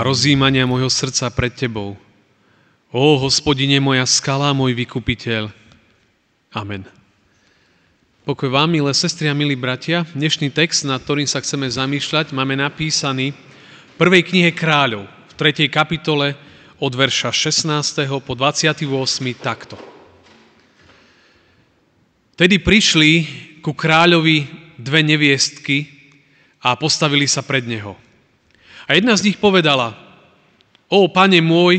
a rozjímania môjho srdca pred Tebou. Ó, hospodine, moja skala, môj vykupiteľ. Amen. Pokoj vám, milé sestry a milí bratia. Dnešný text, nad ktorým sa chceme zamýšľať, máme napísaný v prvej knihe kráľov, v 3. kapitole od verša 16. po 28. takto. Tedy prišli ku kráľovi dve neviestky a postavili sa pred neho. A jedna z nich povedala, o pane môj,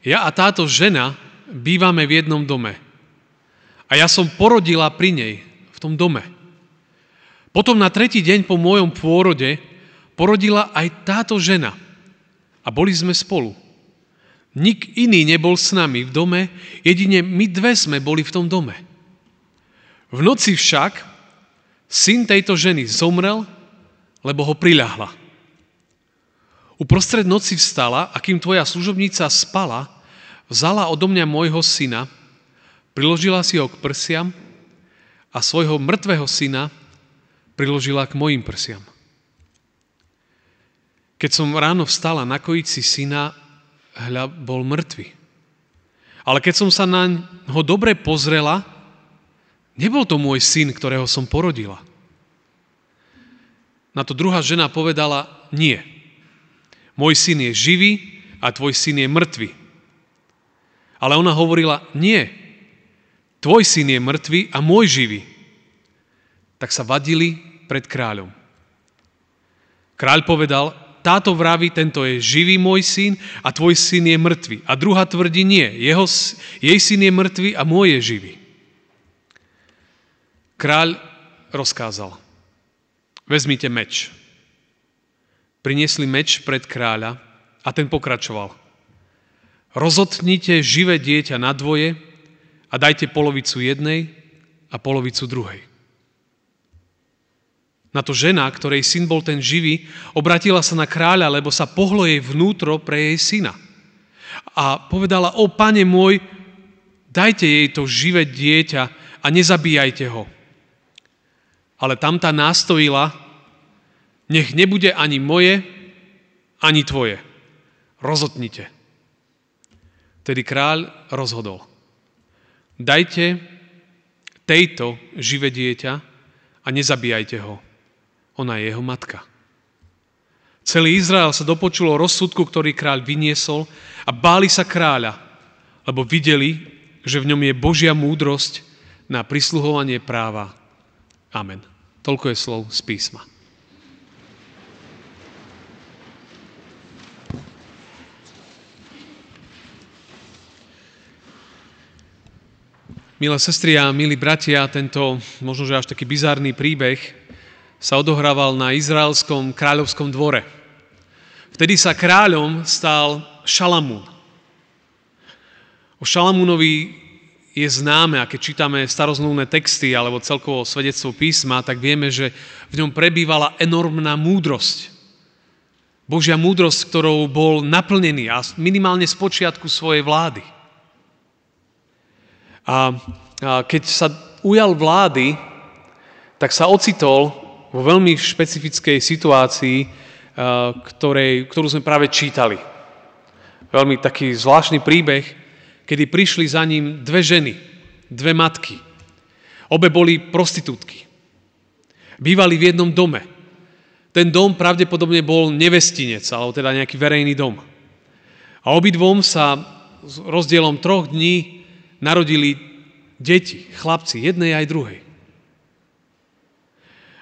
ja a táto žena bývame v jednom dome. A ja som porodila pri nej, v tom dome. Potom na tretí deň po môjom pôrode porodila aj táto žena. A boli sme spolu. Nik iný nebol s nami v dome, jedine my dve sme boli v tom dome. V noci však syn tejto ženy zomrel, lebo ho priľahla. Uprostred noci vstala a kým tvoja služobnica spala, vzala odo mňa môjho syna, priložila si ho k prsiam a svojho mŕtvého syna priložila k mojim prsiam. Keď som ráno vstala nakojiť si syna, hľa, bol mŕtvy. Ale keď som sa na ho dobre pozrela, nebol to môj syn, ktorého som porodila. Na to druhá žena povedala, nie, môj syn je živý a tvoj syn je mŕtvy. Ale ona hovorila, nie, tvoj syn je mŕtvy a môj živý. Tak sa vadili pred kráľom. Kráľ povedal, táto vraví, tento je živý môj syn a tvoj syn je mŕtvy. A druhá tvrdí, nie, jeho, jej syn je mŕtvy a môj je živý. Kráľ rozkázal, vezmite meč priniesli meč pred kráľa a ten pokračoval. Rozotnite živé dieťa na dvoje a dajte polovicu jednej a polovicu druhej. Na to žena, ktorej syn bol ten živý, obratila sa na kráľa, lebo sa pohlo jej vnútro pre jej syna. A povedala, o pane môj, dajte jej to živé dieťa a nezabíjajte ho. Ale tamta nástojila nech nebude ani moje, ani tvoje. Rozotnite. Tedy kráľ rozhodol. Dajte tejto živé dieťa a nezabíjajte ho. Ona je jeho matka. Celý Izrael sa dopočulo rozsudku, ktorý kráľ vyniesol a báli sa kráľa, lebo videli, že v ňom je Božia múdrosť na prisluhovanie práva. Amen. Toľko je slov z písma. Milé sestry a milí bratia, tento možno, že až taký bizárny príbeh sa odohrával na izraelskom kráľovskom dvore. Vtedy sa kráľom stal Šalamún. O Šalamúnovi je známe, a keď čítame starozmluvné texty alebo celkovo svedectvo písma, tak vieme, že v ňom prebývala enormná múdrosť. Božia múdrosť, ktorou bol naplnený a minimálne z počiatku svojej vlády. A keď sa ujal vlády, tak sa ocitol vo veľmi špecifickej situácii, ktorej, ktorú sme práve čítali. Veľmi taký zvláštny príbeh, kedy prišli za ním dve ženy, dve matky. Obe boli prostitútky. Bývali v jednom dome. Ten dom pravdepodobne bol nevestinec, alebo teda nejaký verejný dom. A obidvom sa s rozdielom troch dní narodili deti, chlapci, jednej aj druhej.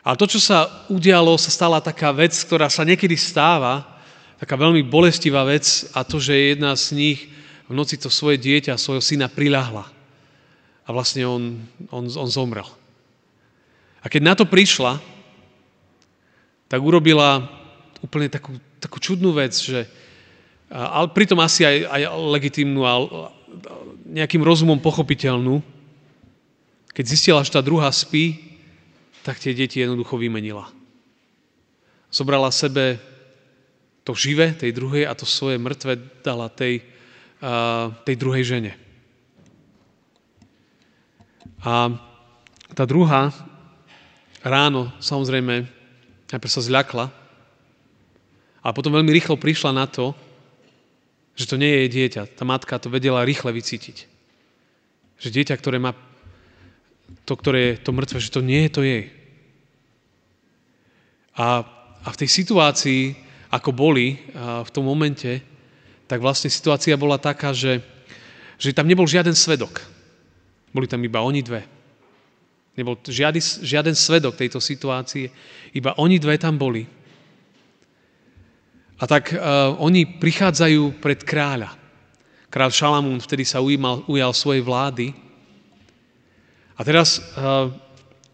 A to, čo sa udialo, sa stala taká vec, ktorá sa niekedy stáva, taká veľmi bolestivá vec a to, že jedna z nich v noci to svoje dieťa, svojho syna priľahla. A vlastne on, on, on zomrel. A keď na to prišla, tak urobila úplne takú takú čudnú vec, že, ale pritom asi aj, aj legitímnu nejakým rozumom pochopiteľnú. Keď zistila, že tá druhá spí, tak tie deti jednoducho vymenila. Zobrala sebe to živé, tej druhej, a to svoje mŕtve dala tej, tej druhej žene. A tá druhá ráno, samozrejme, najprv sa zľakla a potom veľmi rýchlo prišla na to, to nie je jej dieťa. Tá matka to vedela rýchle vycítiť. Že dieťa, ktoré má to, ktoré je to mŕtve, že to nie je to jej. A, a v tej situácii, ako boli v tom momente, tak vlastne situácia bola taká, že, že tam nebol žiaden svedok. Boli tam iba oni dve. Nebol žiady, žiaden svedok tejto situácie, iba oni dve tam boli. A tak uh, oni prichádzajú pred kráľa. Kráľ Šalamún vtedy sa ujímal, ujal svojej vlády. A teraz uh,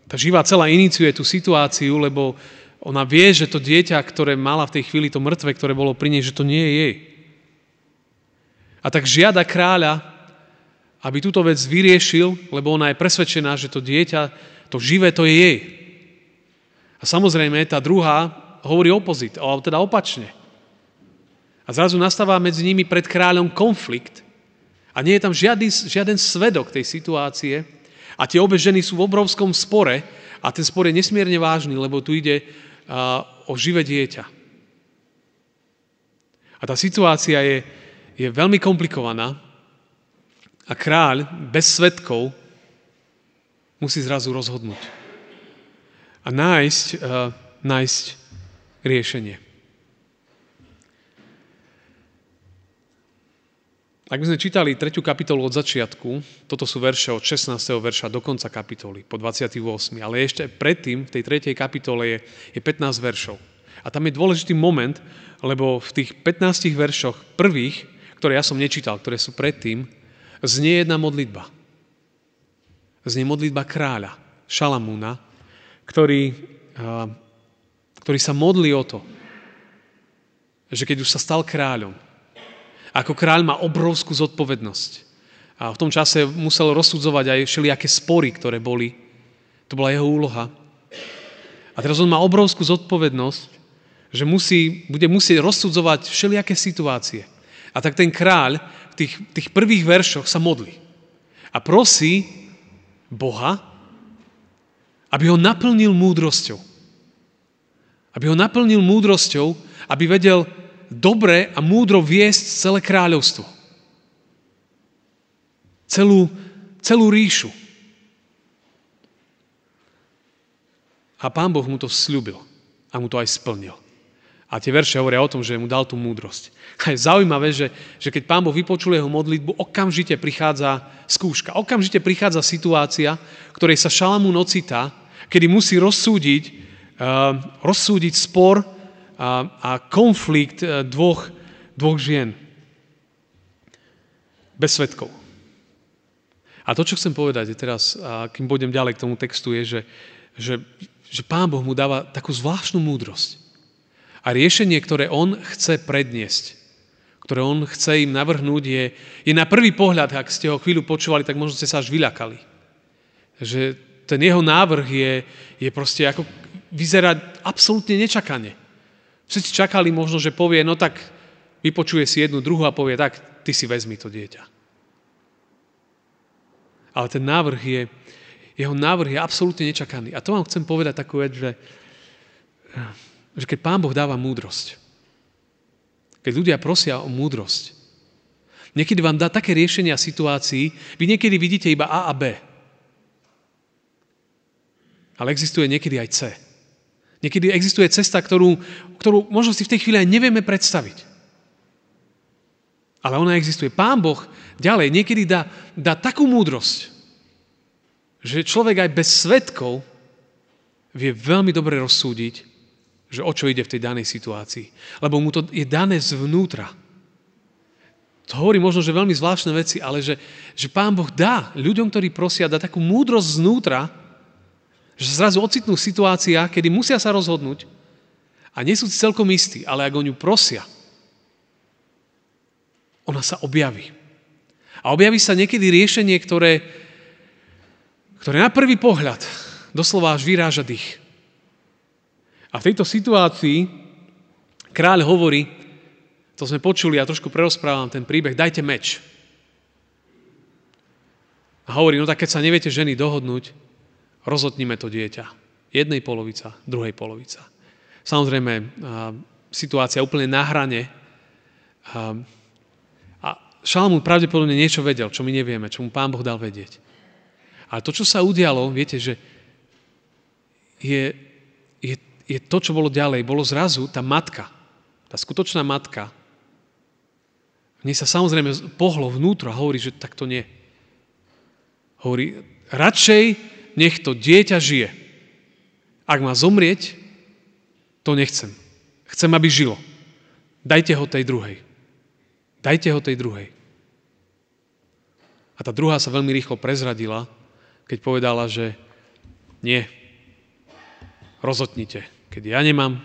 tá živá celá iniciuje tú situáciu, lebo ona vie, že to dieťa, ktoré mala v tej chvíli, to mŕtve, ktoré bolo pri nej, že to nie je jej. A tak žiada kráľa, aby túto vec vyriešil, lebo ona je presvedčená, že to dieťa, to živé, to je jej. A samozrejme, tá druhá hovorí opozit, teda opačne. A zrazu nastáva medzi nimi pred kráľom konflikt. A nie je tam žiadny, žiaden svedok tej situácie. A tie obe ženy sú v obrovskom spore. A ten spor je nesmierne vážny, lebo tu ide uh, o živé dieťa. A tá situácia je, je veľmi komplikovaná. A kráľ bez svetkov musí zrazu rozhodnúť. A nájsť, uh, nájsť riešenie. Ak by sme čítali 3. kapitolu od začiatku, toto sú verše od 16. verša do konca kapitoly, po 28. Ale ešte predtým, v tej 3. kapitole je, je 15 veršov. A tam je dôležitý moment, lebo v tých 15 veršoch prvých, ktoré ja som nečítal, ktoré sú predtým, znie jedna modlitba. Znie modlitba kráľa, Šalamúna, ktorý, ktorý sa modlí o to, že keď už sa stal kráľom, ako kráľ má obrovskú zodpovednosť. A v tom čase musel rozsudzovať aj všelijaké spory, ktoré boli. To bola jeho úloha. A teraz on má obrovskú zodpovednosť, že musí, bude musieť rozsudzovať všelijaké situácie. A tak ten kráľ v tých, tých prvých veršoch sa modlí. A prosí Boha, aby ho naplnil múdrosťou. Aby ho naplnil múdrosťou, aby vedel dobre a múdro viesť celé kráľovstvo. Celú, celú ríšu. A pán Boh mu to slúbil a mu to aj splnil. A tie verše hovoria o tom, že mu dal tú múdrosť. A je zaujímavé, že, že keď pán Boh vypočul jeho modlitbu, okamžite prichádza skúška. Okamžite prichádza situácia, ktorej sa Šalamún ocitá, kedy musí rozsúdiť, uh, rozsúdiť spor a, a konflikt e, dvoch, dvoch žien. Bez svetkov. A to, čo chcem povedať je teraz, a kým pôjdem ďalej k tomu textu, je, že, že, že Pán Boh mu dáva takú zvláštnu múdrosť. A riešenie, ktoré on chce predniesť, ktoré on chce im navrhnúť, je, je na prvý pohľad, ak ste ho chvíľu počúvali, tak možno ste sa až vyľakali. Že ten jeho návrh je, je proste ako vyzerať absolútne nečakane. Všetci čakali možno, že povie, no tak vypočuje si jednu, druhú a povie, tak ty si vezmi to dieťa. Ale ten návrh je, jeho návrh je absolútne nečakaný. A to vám chcem povedať takú vec, že, že keď Pán Boh dáva múdrosť, keď ľudia prosia o múdrosť, niekedy vám dá také riešenia situácií, vy niekedy vidíte iba A a B. Ale existuje niekedy aj C. Niekedy existuje cesta, ktorú, ktorú možno si v tej chvíli aj nevieme predstaviť. Ale ona existuje. Pán Boh ďalej niekedy dá, dá takú múdrosť, že človek aj bez svetkov vie veľmi dobre rozsúdiť, že o čo ide v tej danej situácii. Lebo mu to je dané zvnútra. To hovorí možno, že veľmi zvláštne veci, ale že, že Pán Boh dá ľuďom, ktorí prosia, dá takú múdrosť znútra, že sa zrazu ocitnú situácia, kedy musia sa rozhodnúť A nie sú celkom istí, ale ak o ňu prosia, ona sa objaví. A objaví sa niekedy riešenie, ktoré, ktoré na prvý pohľad doslova až vyráža dých. A v tejto situácii kráľ hovorí, to sme počuli, ja trošku prerozprávam ten príbeh, dajte meč. A hovorí, no tak keď sa neviete ženy dohodnúť, rozhodnime to dieťa. Jednej polovica, druhej polovica. Samozrejme, situácia úplne na hrane. A Šalamún pravdepodobne niečo vedel, čo my nevieme, čo mu pán Boh dal vedieť. Ale to, čo sa udialo, viete, že je, je, je to, čo bolo ďalej. Bolo zrazu tá matka, tá skutočná matka, v nej sa samozrejme pohlo vnútro a hovorí, že tak to nie. Hovorí, radšej nech to dieťa žije. Ak má zomrieť, to nechcem. Chcem, aby žilo. Dajte ho tej druhej. Dajte ho tej druhej. A tá druhá sa veľmi rýchlo prezradila, keď povedala, že nie, rozhodnite. Keď ja nemám,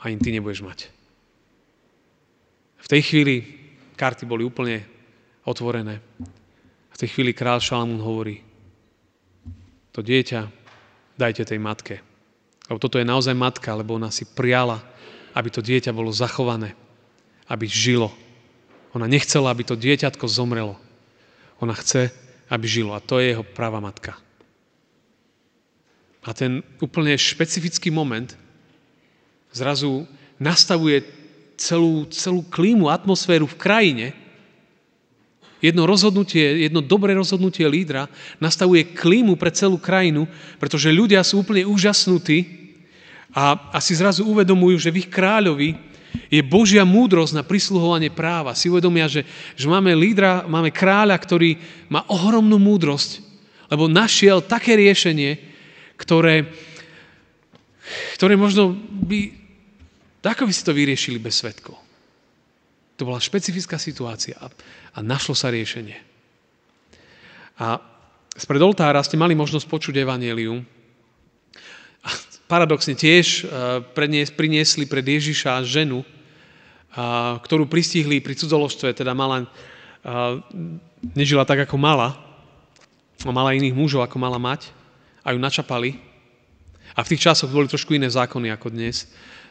ani ty nebudeš mať. V tej chvíli karty boli úplne otvorené. V tej chvíli král Šalamún hovorí, to dieťa dajte tej matke. Lebo toto je naozaj matka, lebo ona si priala, aby to dieťa bolo zachované, aby žilo. Ona nechcela, aby to dieťatko zomrelo. Ona chce, aby žilo. A to je jeho práva matka. A ten úplne špecifický moment zrazu nastavuje celú, celú klímu, atmosféru v krajine. Jedno rozhodnutie, jedno dobré rozhodnutie lídra nastavuje klímu pre celú krajinu, pretože ľudia sú úplne úžasnutí a, a si zrazu uvedomujú, že v ich kráľovi je Božia múdrosť na prisluhovanie práva. Si uvedomia, že, že máme lídra, máme kráľa, ktorý má ohromnú múdrosť, lebo našiel také riešenie, ktoré, ktoré možno by... Ako by si to vyriešili bez svetkov? To bola špecifická situácia a, a našlo sa riešenie. A spred oltára ste mali možnosť počuť evanelium, paradoxne tiež eh, priniesli pred Ježiša ženu, eh, ktorú pristihli pri cudzoložstve, teda mala, eh, nežila tak, ako mala, a mala iných mužov, ako mala mať, a ju načapali. A v tých časoch boli trošku iné zákony ako dnes.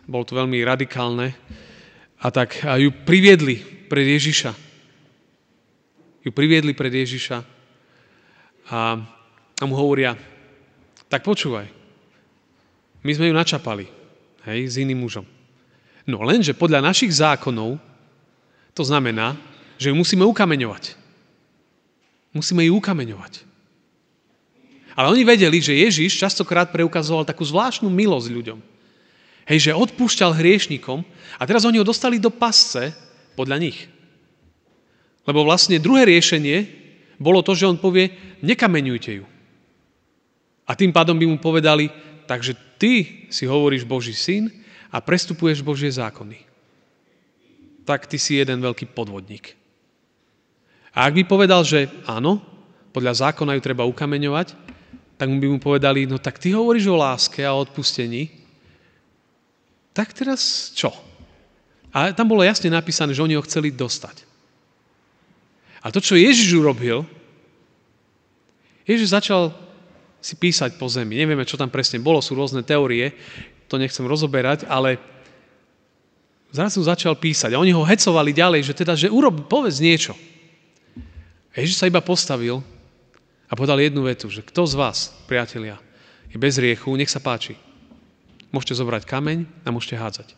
Bolo to veľmi radikálne. A tak ju priviedli pred Ježiša. Ju priviedli pred Ježiša a, a mu hovoria, tak počúvaj, my sme ju načapali, hej, s iným mužom. No lenže podľa našich zákonov to znamená, že ju musíme ukameňovať. Musíme ju ukameňovať. Ale oni vedeli, že Ježiš častokrát preukazoval takú zvláštnu milosť ľuďom. Hej, že odpúšťal hriešnikom a teraz oni ho dostali do pasce podľa nich. Lebo vlastne druhé riešenie bolo to, že on povie, nekameňujte ju. A tým pádom by mu povedali, takže ty si hovoríš Boží syn a prestupuješ Božie zákony. Tak ty si jeden veľký podvodník. A ak by povedal, že áno, podľa zákona ju treba ukameňovať, tak by mu povedali, no tak ty hovoríš o láske a o odpustení, tak teraz čo? A tam bolo jasne napísané, že oni ho chceli dostať. A to, čo Ježiš urobil, Ježiš začal si písať po zemi. Nevieme, čo tam presne bolo, sú rôzne teórie, to nechcem rozoberať, ale zrazu začal písať a oni ho hecovali ďalej, že teda, že urob, povedz niečo. Ježiš sa iba postavil a povedal jednu vetu, že kto z vás, priatelia, je bez riechu, nech sa páči. Môžete zobrať kameň a môžete hádzať.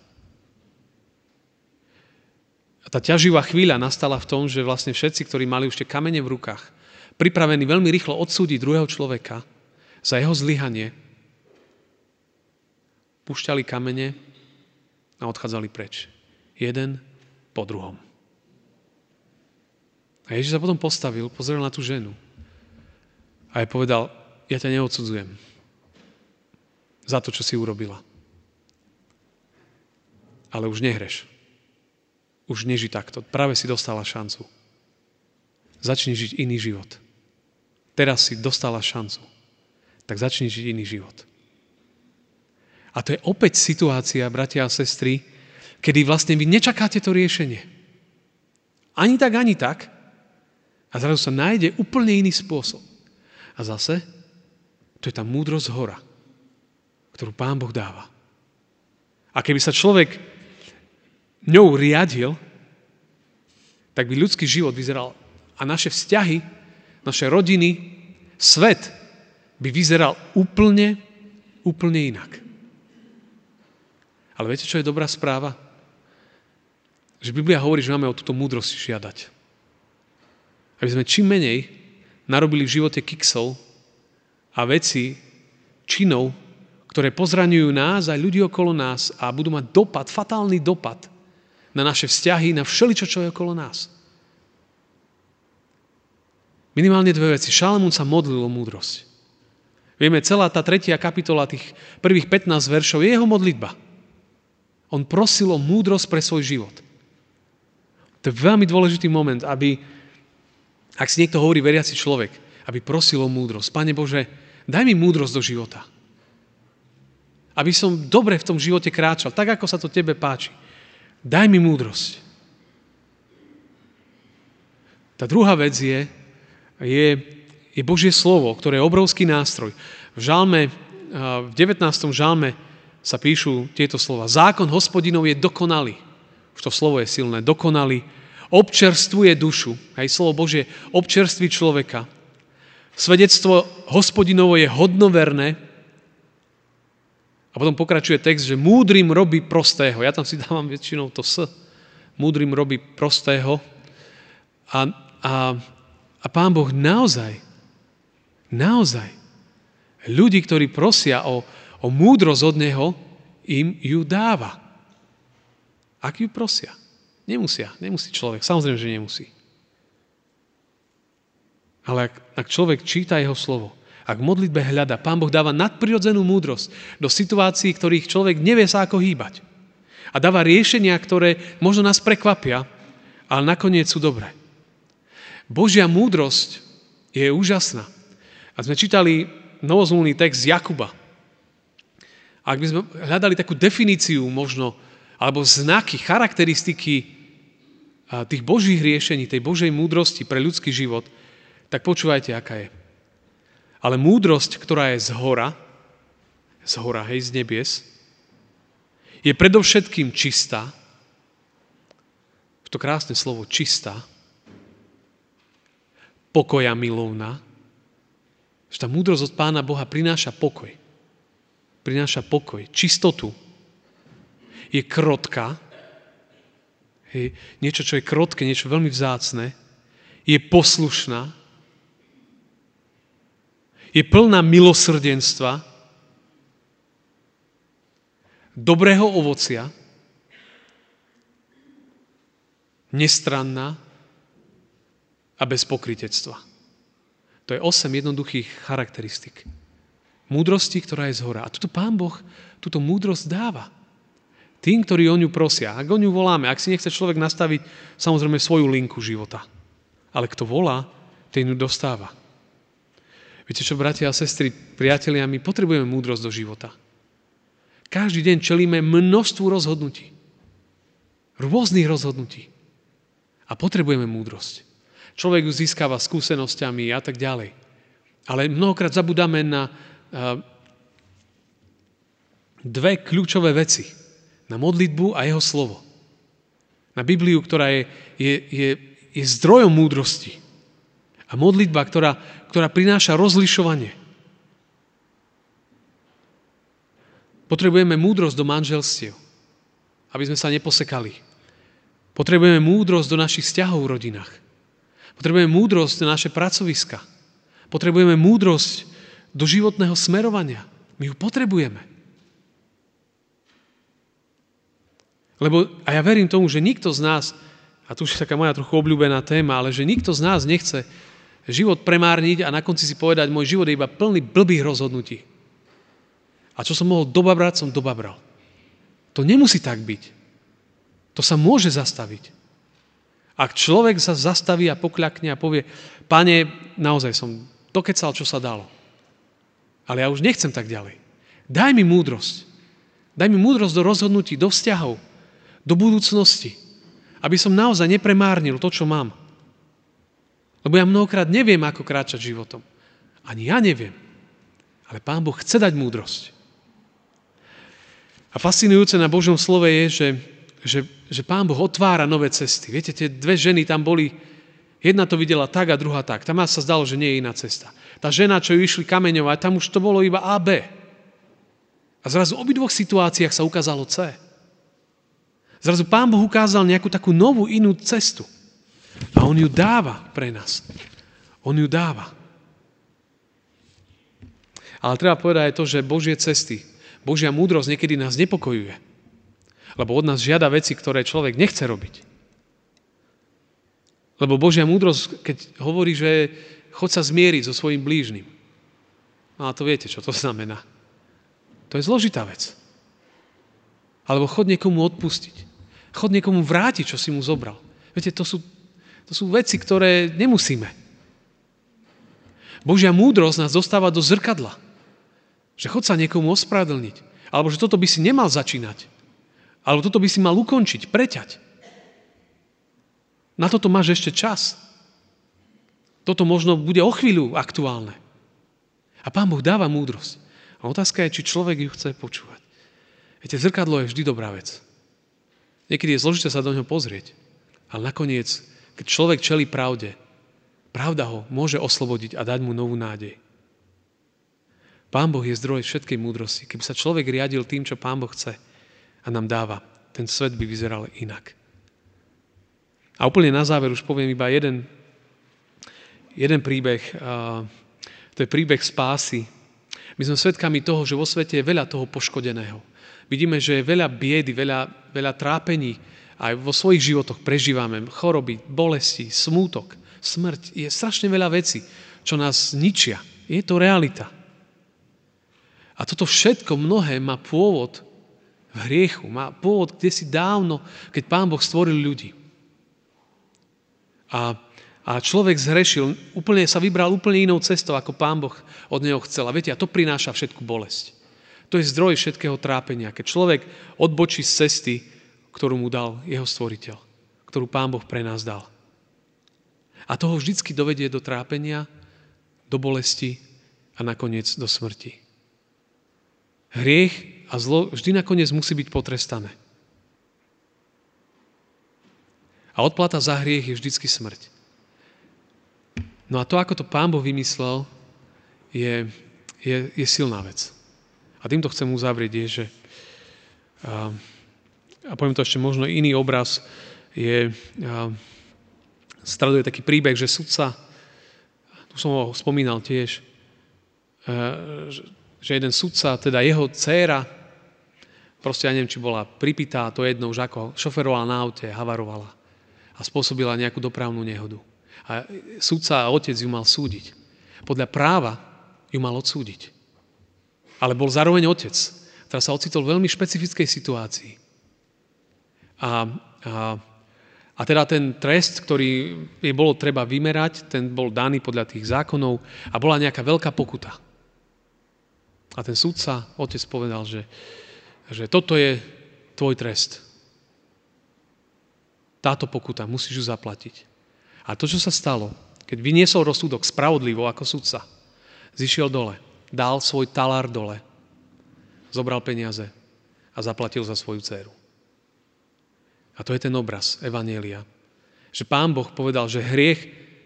A tá ťaživá chvíľa nastala v tom, že vlastne všetci, ktorí mali už tie kamene v rukách, pripravení veľmi rýchlo odsúdiť druhého človeka, za jeho zlyhanie, pušťali kamene a odchádzali preč. Jeden po druhom. A Ježiš sa potom postavil, pozrel na tú ženu a jej povedal, ja ťa neodsudzujem za to, čo si urobila. Ale už nehreš. Už neži takto. Práve si dostala šancu. Začni žiť iný život. Teraz si dostala šancu tak začni žiť iný život. A to je opäť situácia, bratia a sestry, kedy vlastne vy nečakáte to riešenie. Ani tak, ani tak. A zrazu sa nájde úplne iný spôsob. A zase, to je tá múdrosť hora, ktorú Pán Boh dáva. A keby sa človek ňou riadil, tak by ľudský život vyzeral a naše vzťahy, naše rodiny, svet by vyzeral úplne, úplne inak. Ale viete, čo je dobrá správa? Že Biblia hovorí, že máme o túto múdrosť žiadať. Aby sme čím menej narobili v živote kiksov a veci, činov, ktoré pozraňujú nás aj ľudí okolo nás a budú mať dopad, fatálny dopad na naše vzťahy, na všeličo, čo je okolo nás. Minimálne dve veci. Šalamún sa modlil o múdrosť. Vieme, celá tá tretia kapitola, tých prvých 15 veršov, je jeho modlitba. On prosil o múdrosť pre svoj život. To je veľmi dôležitý moment, aby, ak si niekto hovorí veriaci človek, aby prosil o múdrosť. Pane Bože, daj mi múdrosť do života. Aby som dobre v tom živote kráčal, tak ako sa to tebe páči. Daj mi múdrosť. Tá druhá vec je, je, je Božie slovo, ktoré je obrovský nástroj. V žalme, v 19. žalme sa píšu tieto slova. Zákon hospodinov je dokonalý. Už to slovo je silné. Dokonalý. Občerstvuje dušu. Aj slovo Božie občerství človeka. Svedectvo hospodinovo je hodnoverné. A potom pokračuje text, že múdrym robí prostého. Ja tam si dávam väčšinou to s. Múdrym robí prostého. A, a a Pán Boh naozaj, naozaj, ľudí, ktorí prosia o, o múdrosť od Neho, im ju dáva. Ak ju prosia. Nemusia, nemusí človek. Samozrejme, že nemusí. Ale ak, ak človek číta jeho slovo, ak v modlitbe hľada, Pán Boh dáva nadprirodzenú múdrosť do situácií, ktorých človek nevie sa ako hýbať. A dáva riešenia, ktoré možno nás prekvapia, ale nakoniec sú dobré. Božia múdrosť je úžasná. A sme čítali novozmluvný text z Jakuba. A ak by sme hľadali takú definíciu možno, alebo znaky, charakteristiky tých Božích riešení, tej Božej múdrosti pre ľudský život, tak počúvajte, aká je. Ale múdrosť, ktorá je z hora, z hora, hej, z nebies, je predovšetkým čistá, to krásne slovo čistá, pokoja milovná, že tá múdrosť od Pána Boha prináša pokoj. Prináša pokoj, čistotu. Je krotká, je niečo, čo je krotké, niečo veľmi vzácne. Je poslušná. Je plná milosrdenstva, dobrého ovocia, nestranná, a bez pokritectva. To je osem jednoduchých charakteristik. Múdrosti, ktorá je z hora. A tuto Pán Boh túto múdrosť dáva. Tým, ktorí o ňu prosia. Ak o ňu voláme, ak si nechce človek nastaviť samozrejme svoju linku života. Ale kto volá, ten ju dostáva. Viete čo, bratia a sestry, priatelia, my potrebujeme múdrosť do života. Každý deň čelíme množstvu rozhodnutí. Rôznych rozhodnutí. A potrebujeme múdrosť. Človek ju získava skúsenosťami a tak ďalej. Ale mnohokrát zabudáme na dve kľúčové veci. Na modlitbu a jeho slovo. Na Bibliu, ktorá je, je, je, je zdrojom múdrosti. A modlitba, ktorá, ktorá prináša rozlišovanie. Potrebujeme múdrosť do manželstiev, aby sme sa neposekali. Potrebujeme múdrosť do našich vzťahov v rodinách. Potrebujeme múdrosť na naše pracoviska. Potrebujeme múdrosť do životného smerovania. My ju potrebujeme. Lebo, a ja verím tomu, že nikto z nás, a tu už je taká moja trochu obľúbená téma, ale že nikto z nás nechce život premárniť a na konci si povedať, môj život je iba plný blbých rozhodnutí. A čo som mohol dobabrať, som dobabral. To nemusí tak byť. To sa môže zastaviť. Ak človek sa zastaví a pokľakne a povie, pane, naozaj som dokecal, čo sa dalo. Ale ja už nechcem tak ďalej. Daj mi múdrosť. Daj mi múdrosť do rozhodnutí, do vzťahov, do budúcnosti. Aby som naozaj nepremárnil to, čo mám. Lebo ja mnohokrát neviem, ako kráčať životom. Ani ja neviem. Ale Pán Boh chce dať múdrosť. A fascinujúce na Božom slove je, že, že, že Pán Boh otvára nové cesty. Viete, tie dve ženy tam boli, jedna to videla tak a druhá tak. Tam sa zdalo, že nie je iná cesta. Tá žena, čo ju išli kameňovať, tam už to bolo iba A, B. A zrazu v obidvoch situáciách sa ukázalo C. Zrazu Pán Boh ukázal nejakú takú novú, inú cestu. A On ju dáva pre nás. On ju dáva. Ale treba povedať aj to, že Božie cesty, Božia múdrosť niekedy nás nepokojuje. Lebo od nás žiada veci, ktoré človek nechce robiť. Lebo Božia múdrosť, keď hovorí, že chod sa zmieriť so svojim blížnym. No a to viete, čo to znamená. To je zložitá vec. Alebo chod niekomu odpustiť. Chod niekomu vrátiť, čo si mu zobral. Viete, to sú, to sú veci, ktoré nemusíme. Božia múdrosť nás dostáva do zrkadla. Že chod sa niekomu ospravedlniť. Alebo že toto by si nemal začínať. Alebo toto by si mal ukončiť, preťať. Na toto máš ešte čas. Toto možno bude o chvíľu aktuálne. A Pán Boh dáva múdrosť. A otázka je, či človek ju chce počúvať. Viete, zrkadlo je vždy dobrá vec. Niekedy je zložité sa do ňoho pozrieť. Ale nakoniec, keď človek čelí pravde, pravda ho môže oslobodiť a dať mu novú nádej. Pán Boh je zdroj všetkej múdrosti. Keby sa človek riadil tým, čo Pán Boh chce a nám dáva, ten svet by vyzeral inak. A úplne na záver už poviem iba jeden, jeden príbeh. To je príbeh spásy my sme svedkami toho, že vo svete je veľa toho poškodeného. Vidíme, že je veľa biedy, veľa, veľa trápení. Aj vo svojich životoch prežívame choroby, bolesti, smútok, smrť. Je strašne veľa vecí, čo nás ničia. Je to realita. A toto všetko mnohé má pôvod v hriechu. Má pôvod kde si dávno, keď Pán Boh stvoril ľudí. A a človek zhrešil, úplne sa vybral úplne inou cestou, ako pán Boh od neho chcel. A viete, a to prináša všetku bolesť. To je zdroj všetkého trápenia. Keď človek odbočí z cesty, ktorú mu dal jeho stvoriteľ, ktorú pán Boh pre nás dal. A toho vždycky dovedie do trápenia, do bolesti a nakoniec do smrti. Hriech a zlo vždy nakoniec musí byť potrestané. A odplata za hriech je vždycky smrť. No a to, ako to Pán Boh vymyslel, je, je, je silná vec. A týmto chcem uzavrieť, je, že a, a poviem to ešte možno iný obraz, je, a, straduje taký príbeh, že sudca, tu som ho spomínal tiež, a, že jeden sudca, teda jeho dcéra, proste ja neviem, či bola pripitá, to jedno už ako šoferovala na aute, havarovala a spôsobila nejakú dopravnú nehodu. A sudca a otec ju mal súdiť. Podľa práva ju mal odsúdiť. Ale bol zároveň otec, ktorý sa ocitol v veľmi špecifickej situácii. A, a, a teda ten trest, ktorý je bolo treba vymerať, ten bol daný podľa tých zákonov a bola nejaká veľká pokuta. A ten sudca, otec povedal, že, že toto je tvoj trest. Táto pokuta, musíš ju zaplatiť. A to, čo sa stalo, keď vyniesol rozsudok spravodlivo ako sudca, zišiel dole, dal svoj talár dole, zobral peniaze a zaplatil za svoju dceru. A to je ten obraz Evanielia. Že pán Boh povedal, že hriech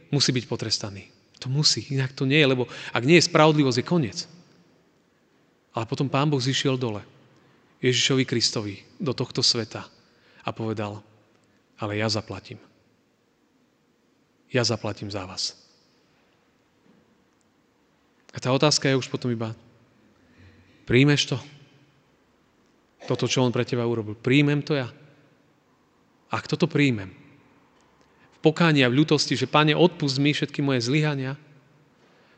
musí byť potrestaný. To musí, inak to nie je, lebo ak nie je spravodlivosť, je koniec. Ale potom pán Boh zišiel dole, Ježišovi Kristovi, do tohto sveta a povedal, ale ja zaplatím ja zaplatím za vás. A tá otázka je už potom iba, príjmeš to? Toto, čo on pre teba urobil. Príjmem to ja? Ak toto príjmem, v pokáni a v ľutosti, že Pane, odpust mi všetky moje zlyhania,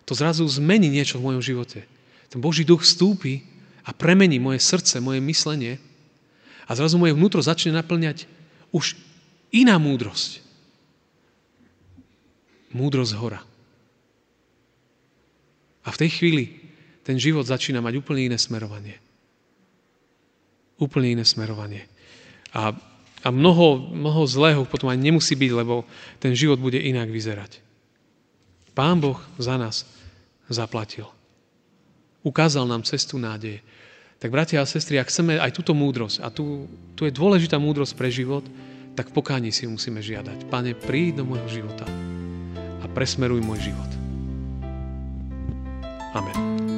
to zrazu zmení niečo v mojom živote. Ten Boží duch vstúpi a premení moje srdce, moje myslenie a zrazu moje vnútro začne naplňať už iná múdrosť múdrosť hora. A v tej chvíli ten život začína mať úplne iné smerovanie. Úplne iné smerovanie. A, a mnoho, mnoho zlého potom aj nemusí byť, lebo ten život bude inak vyzerať. Pán Boh za nás zaplatil. Ukázal nám cestu nádeje. Tak bratia a sestry, ak chceme aj túto múdrosť, a tu, tu je dôležitá múdrosť pre život, tak v pokáni si musíme žiadať. Pane, príď do môjho života a presmeruj môj život. Amen.